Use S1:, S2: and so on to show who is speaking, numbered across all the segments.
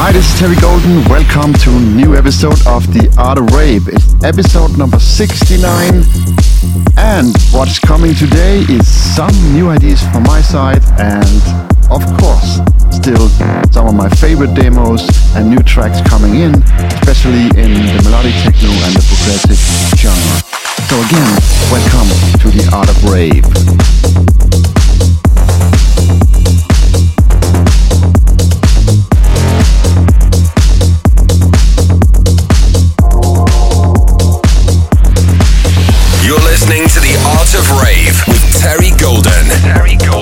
S1: Hi, this is Terry Golden. Welcome to a new episode of The Art of Rave. It's episode number 69. And what's coming today is some new ideas from my side and, of course, still some of my favorite demos and new tracks coming in, especially in the melodic techno and the progressive genre. So again, welcome to The Art of Rave.
S2: Terry Golden.
S3: Terry Golden.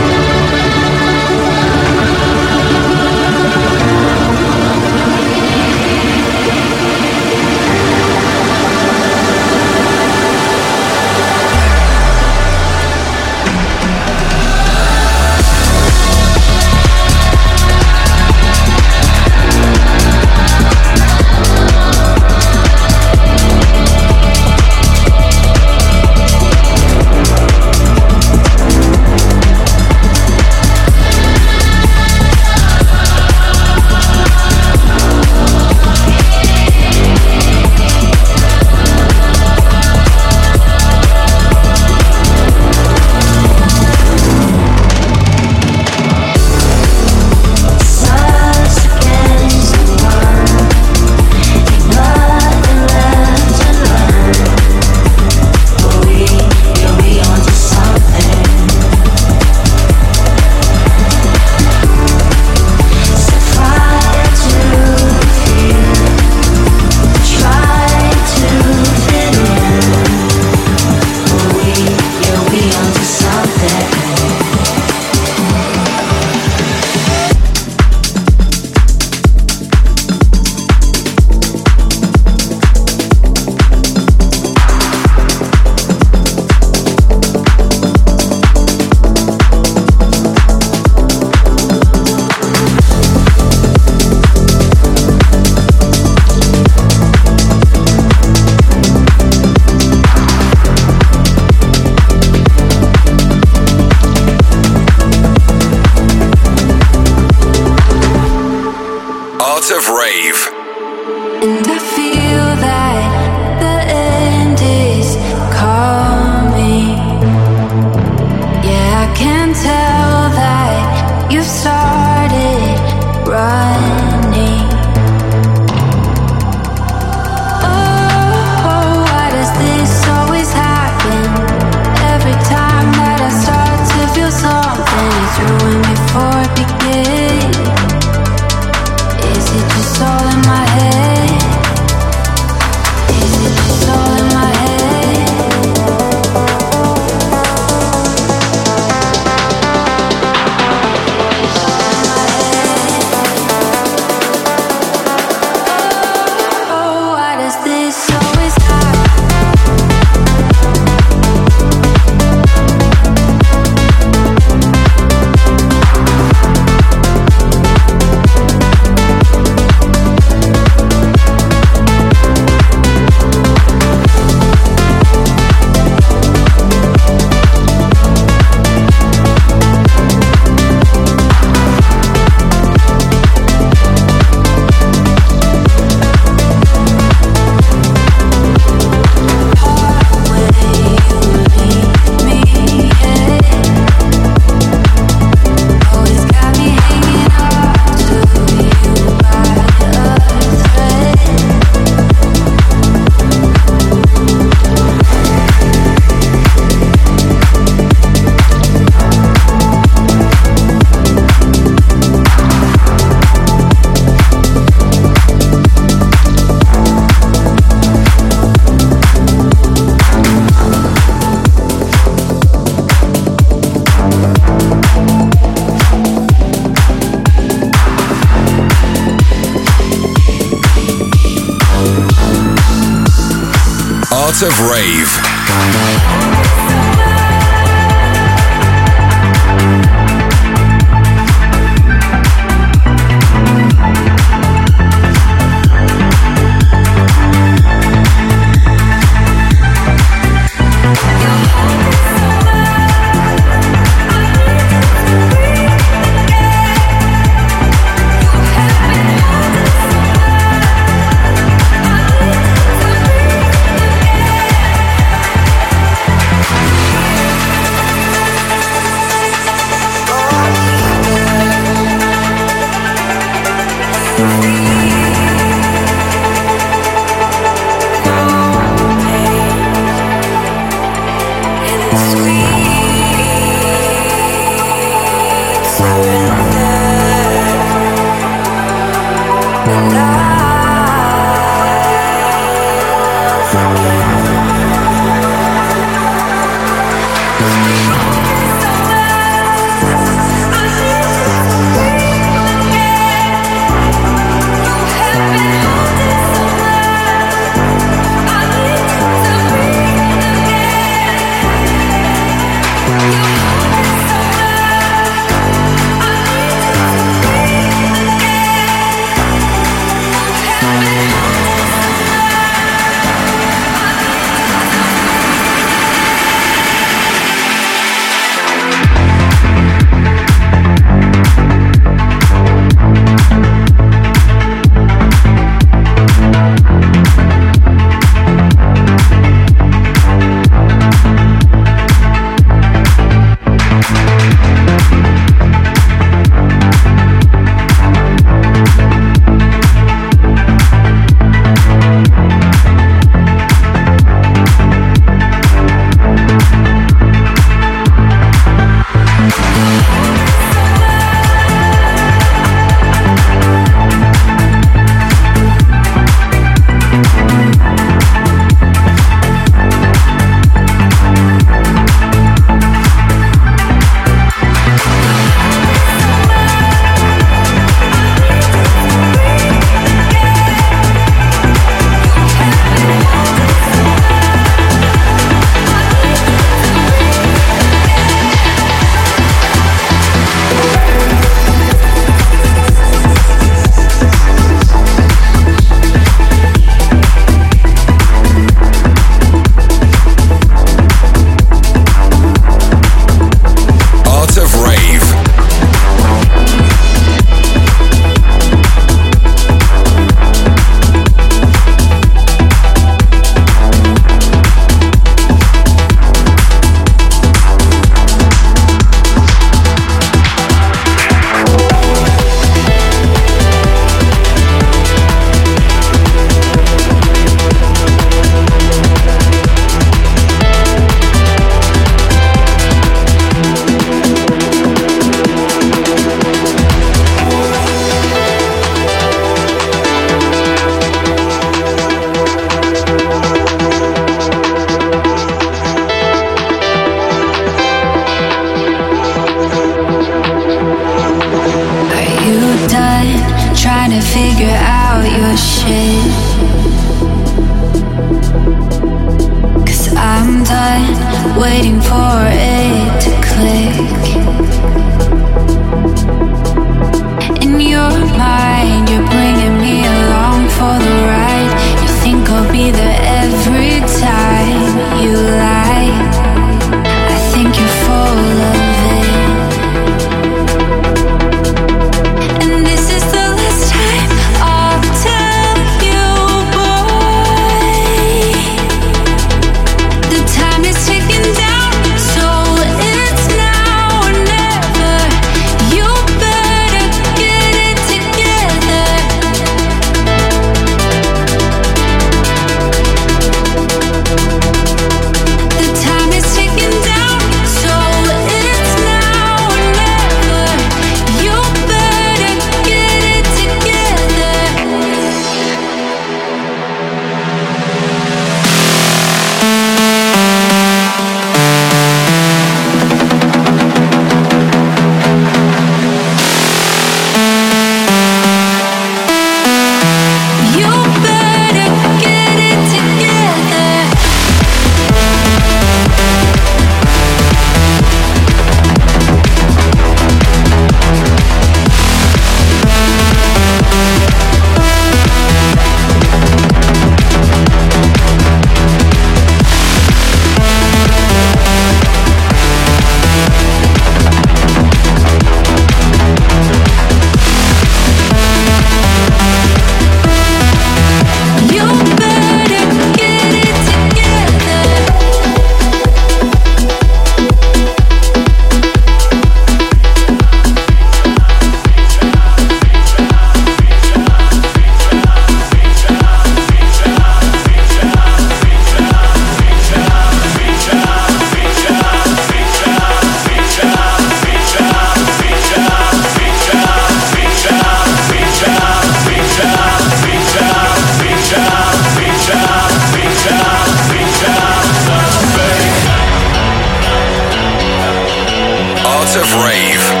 S4: of rave.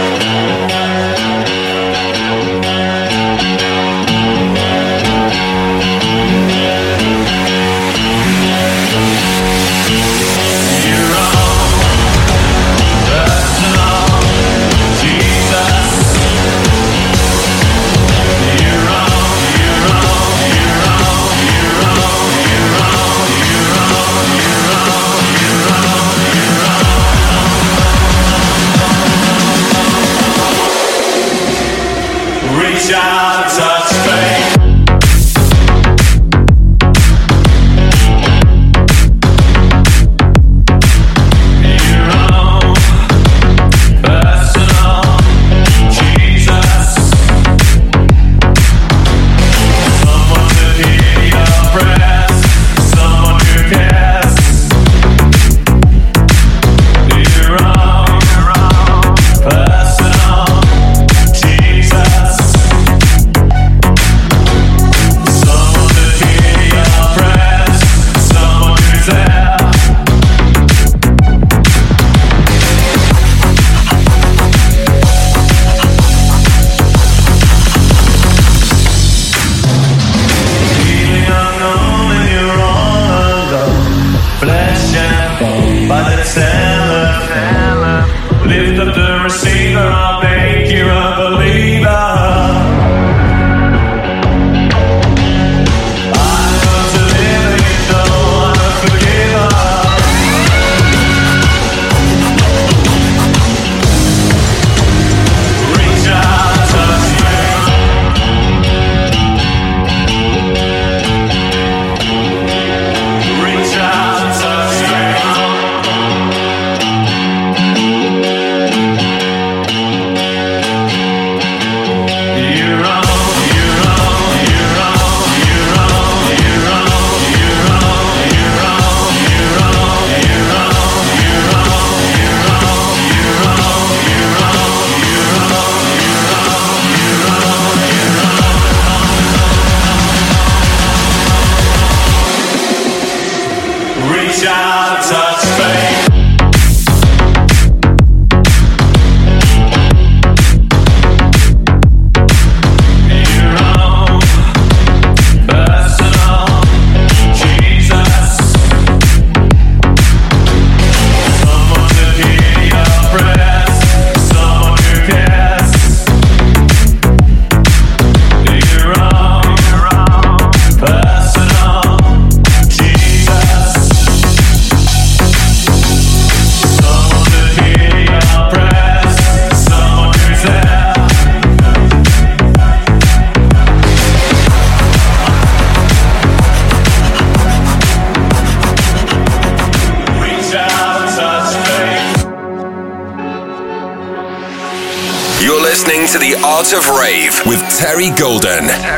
S5: Golden.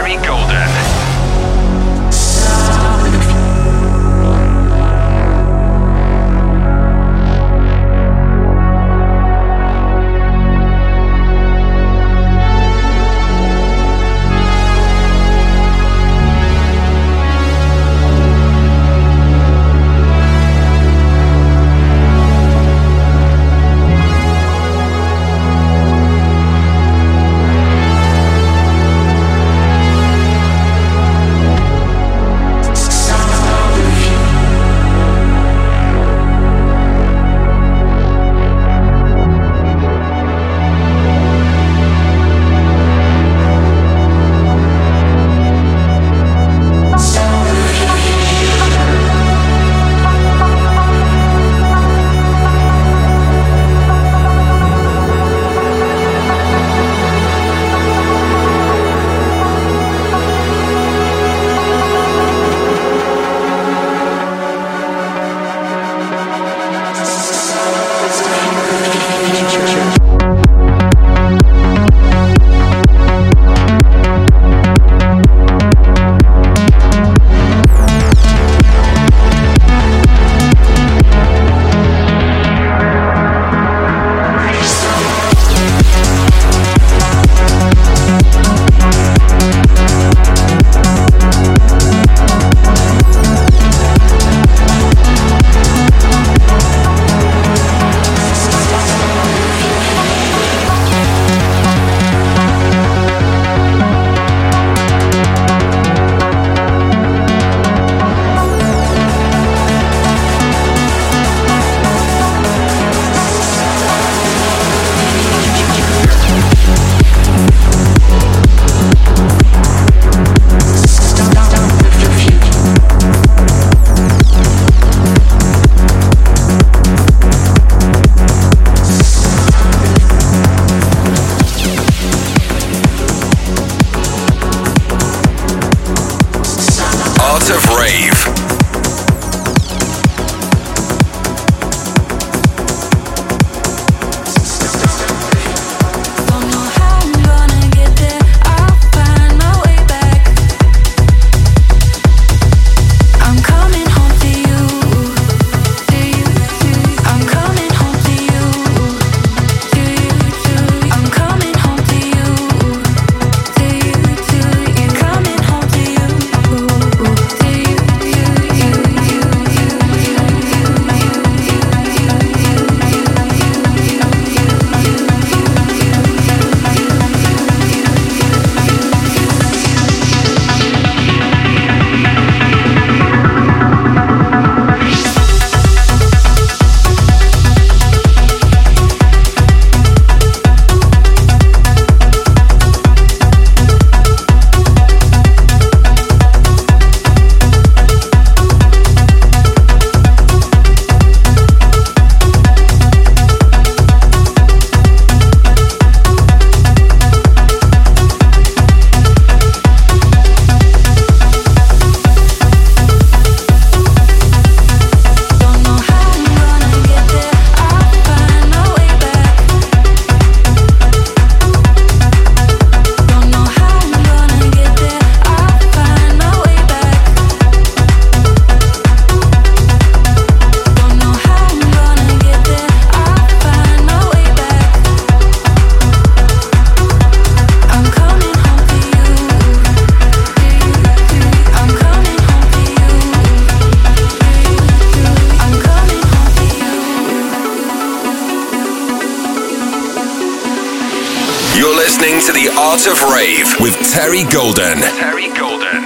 S5: Of Rave with Terry Golden.
S2: Terry Golden.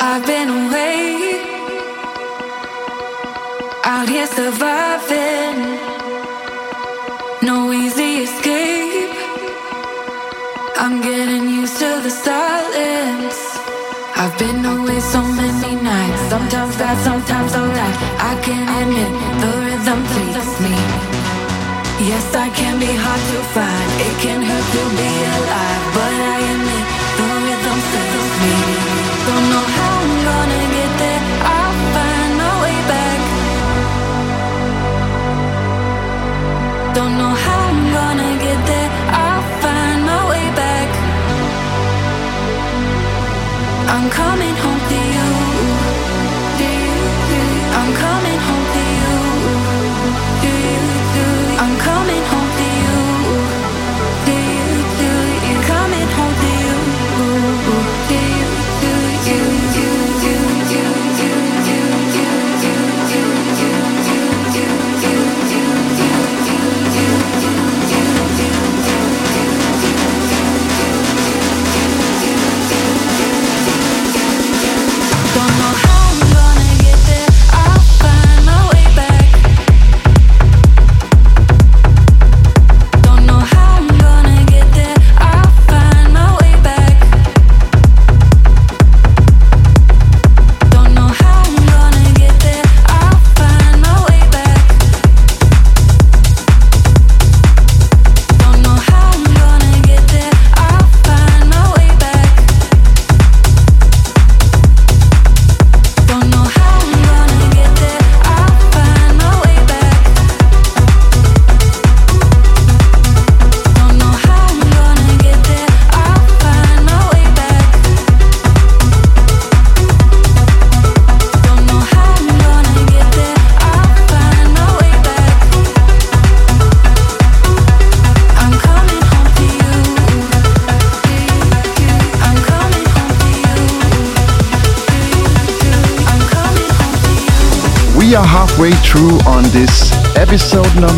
S6: I've been away, out here surviving. No easy escape. I'm getting used to the silence. Been away so many nights. Sometimes bad, sometimes alright. I can admit the rhythm please me. Yes, I can be hard to find. It can hurt to be alive,
S5: halfway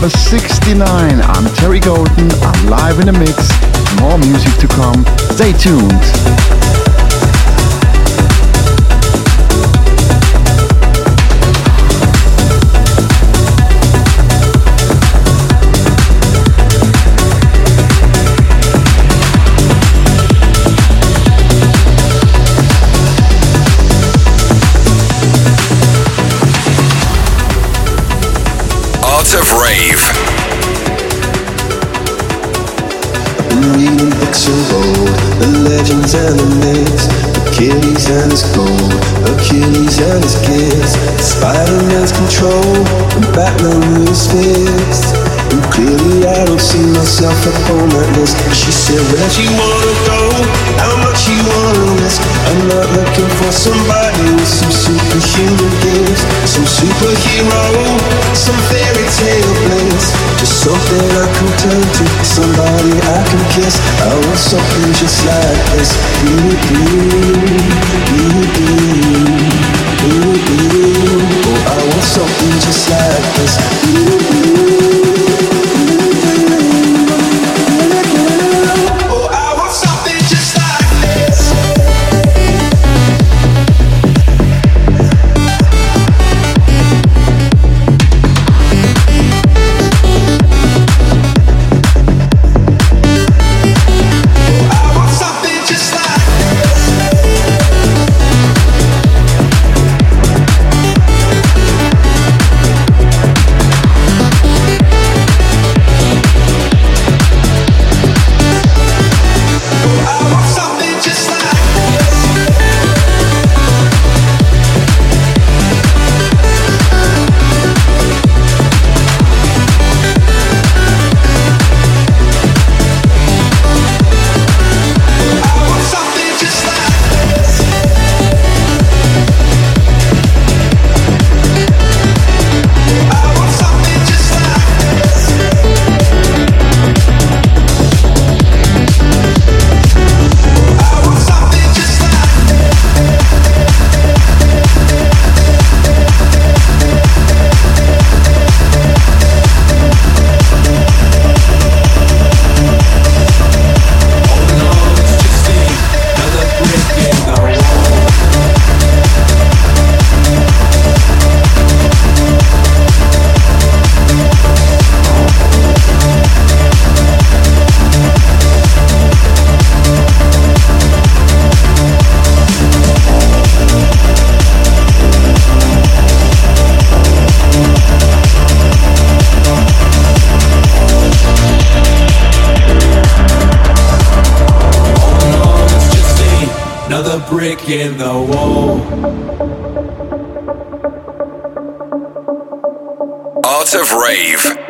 S5: number 69. I'm Terry Golden. I'm live in the mix. More music to come. Stay tuned.
S7: Books of old, the legends and the myths, Achilles and his gold, Hercules and his gifts, Spider-Man's control, and Batman with his fists. And clearly I don't see myself up on that list. She said, where'd you wanna go? How much you wanna risk? I'm not looking for somebody with some superhuman gifts, some superhero, some fairy tale bliss. Just something I can turn to, somebody I can kiss. I want something just like this. Ooh, ooh, ooh, ooh, ooh. Oh, I want something just like this.
S4: In the wall.
S2: Art of Rave.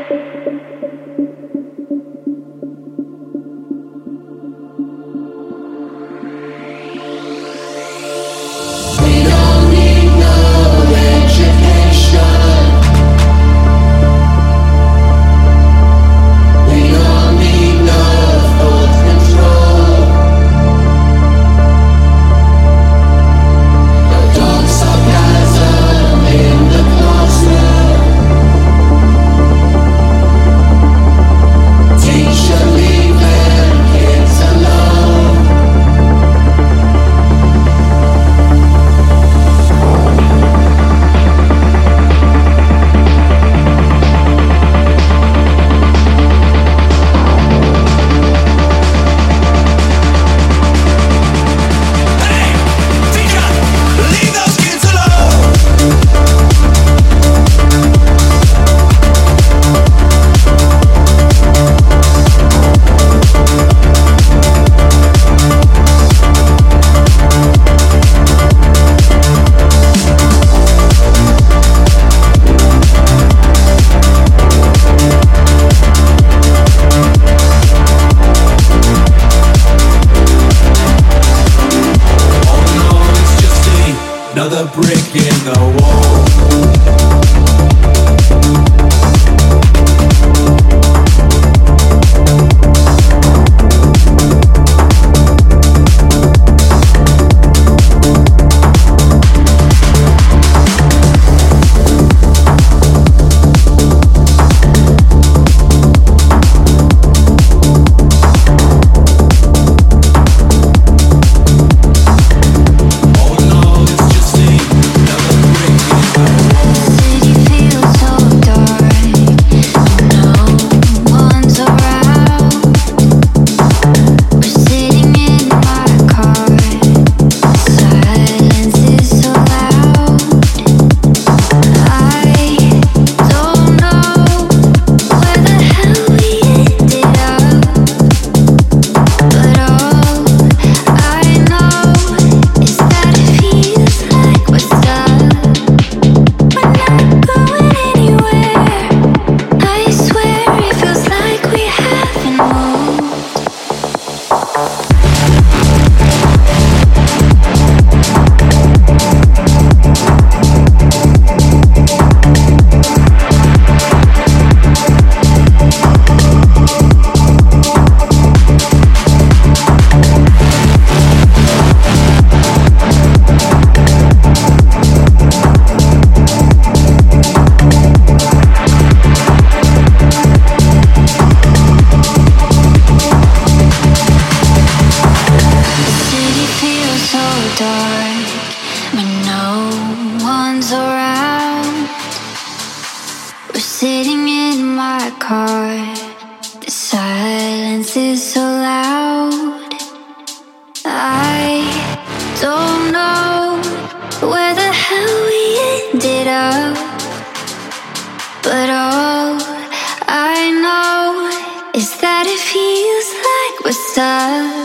S4: star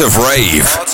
S4: of Rave.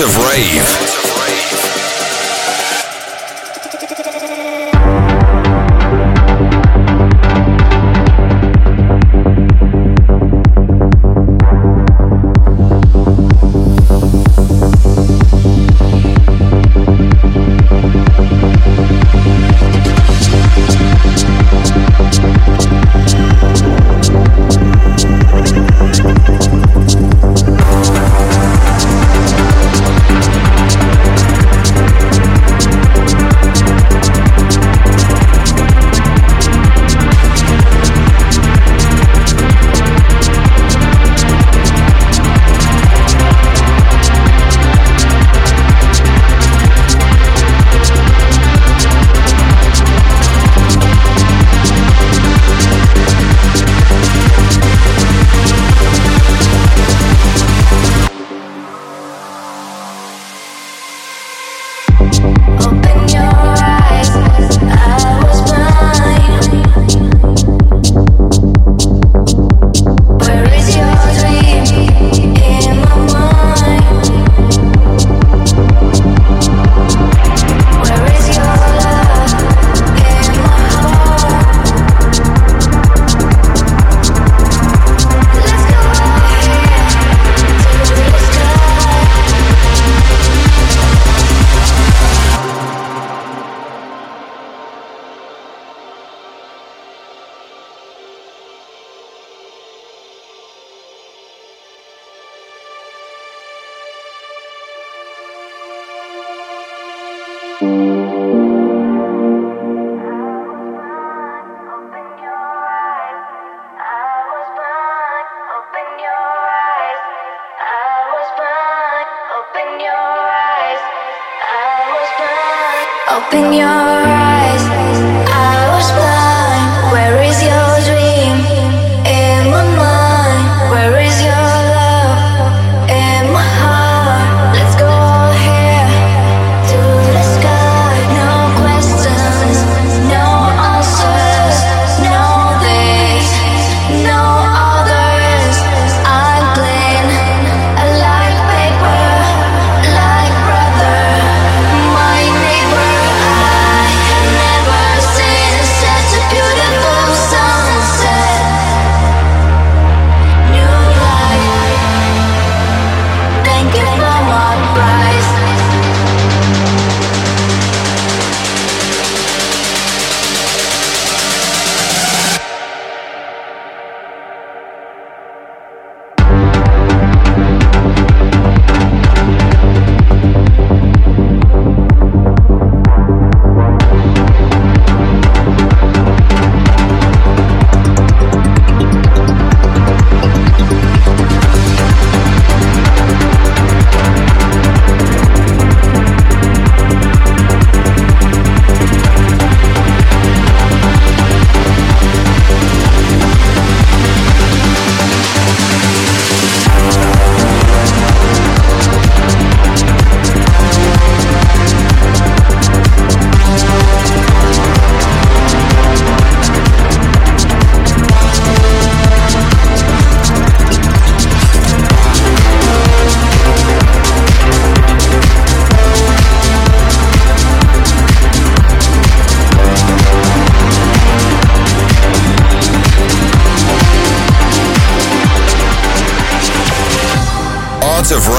S2: Of Rave.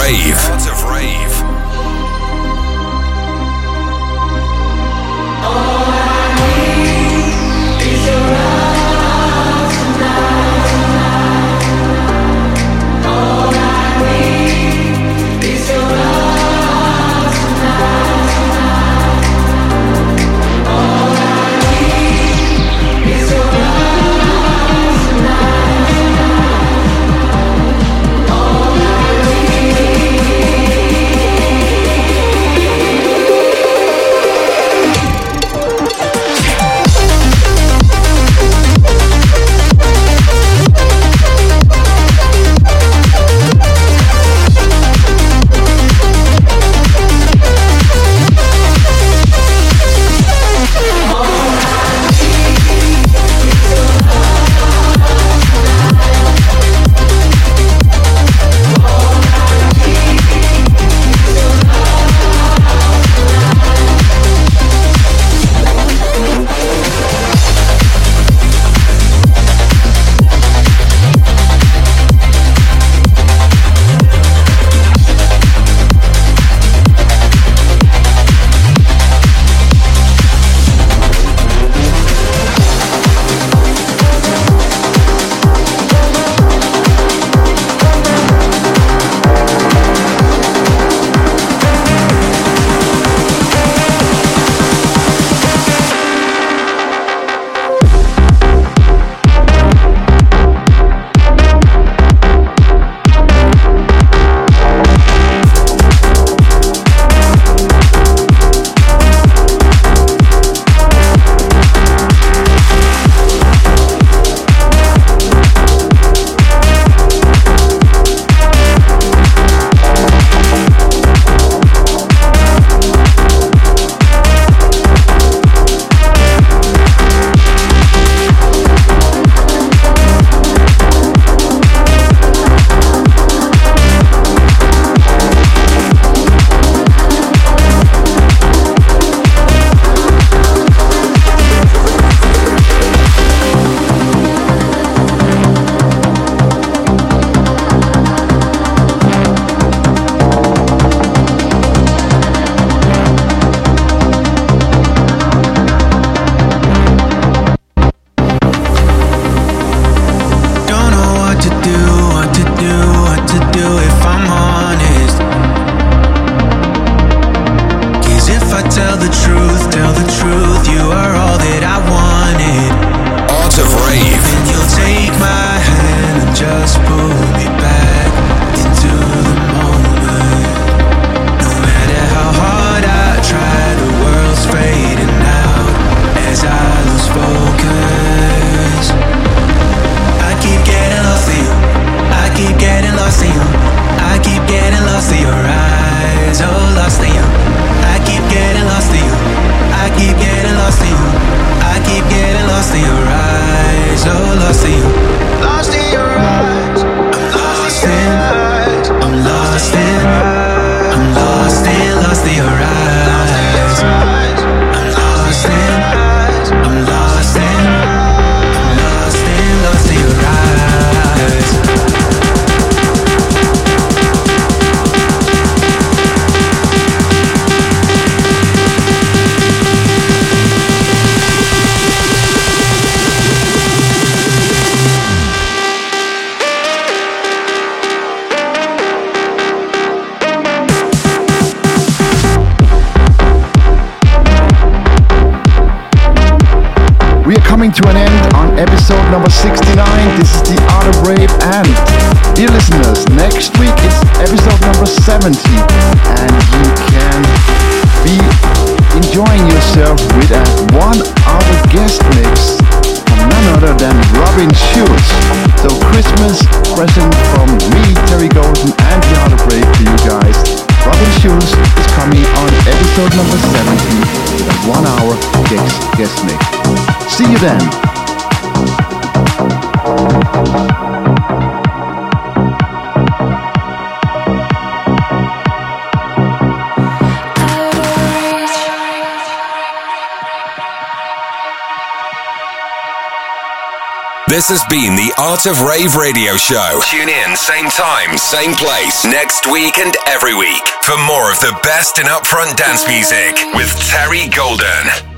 S4: Rave.
S1: lust to you
S2: This has been the Art of Rave radio show. Tune in, same time, same place, next week and every week for more of the best in upfront dance music with Terry Golden.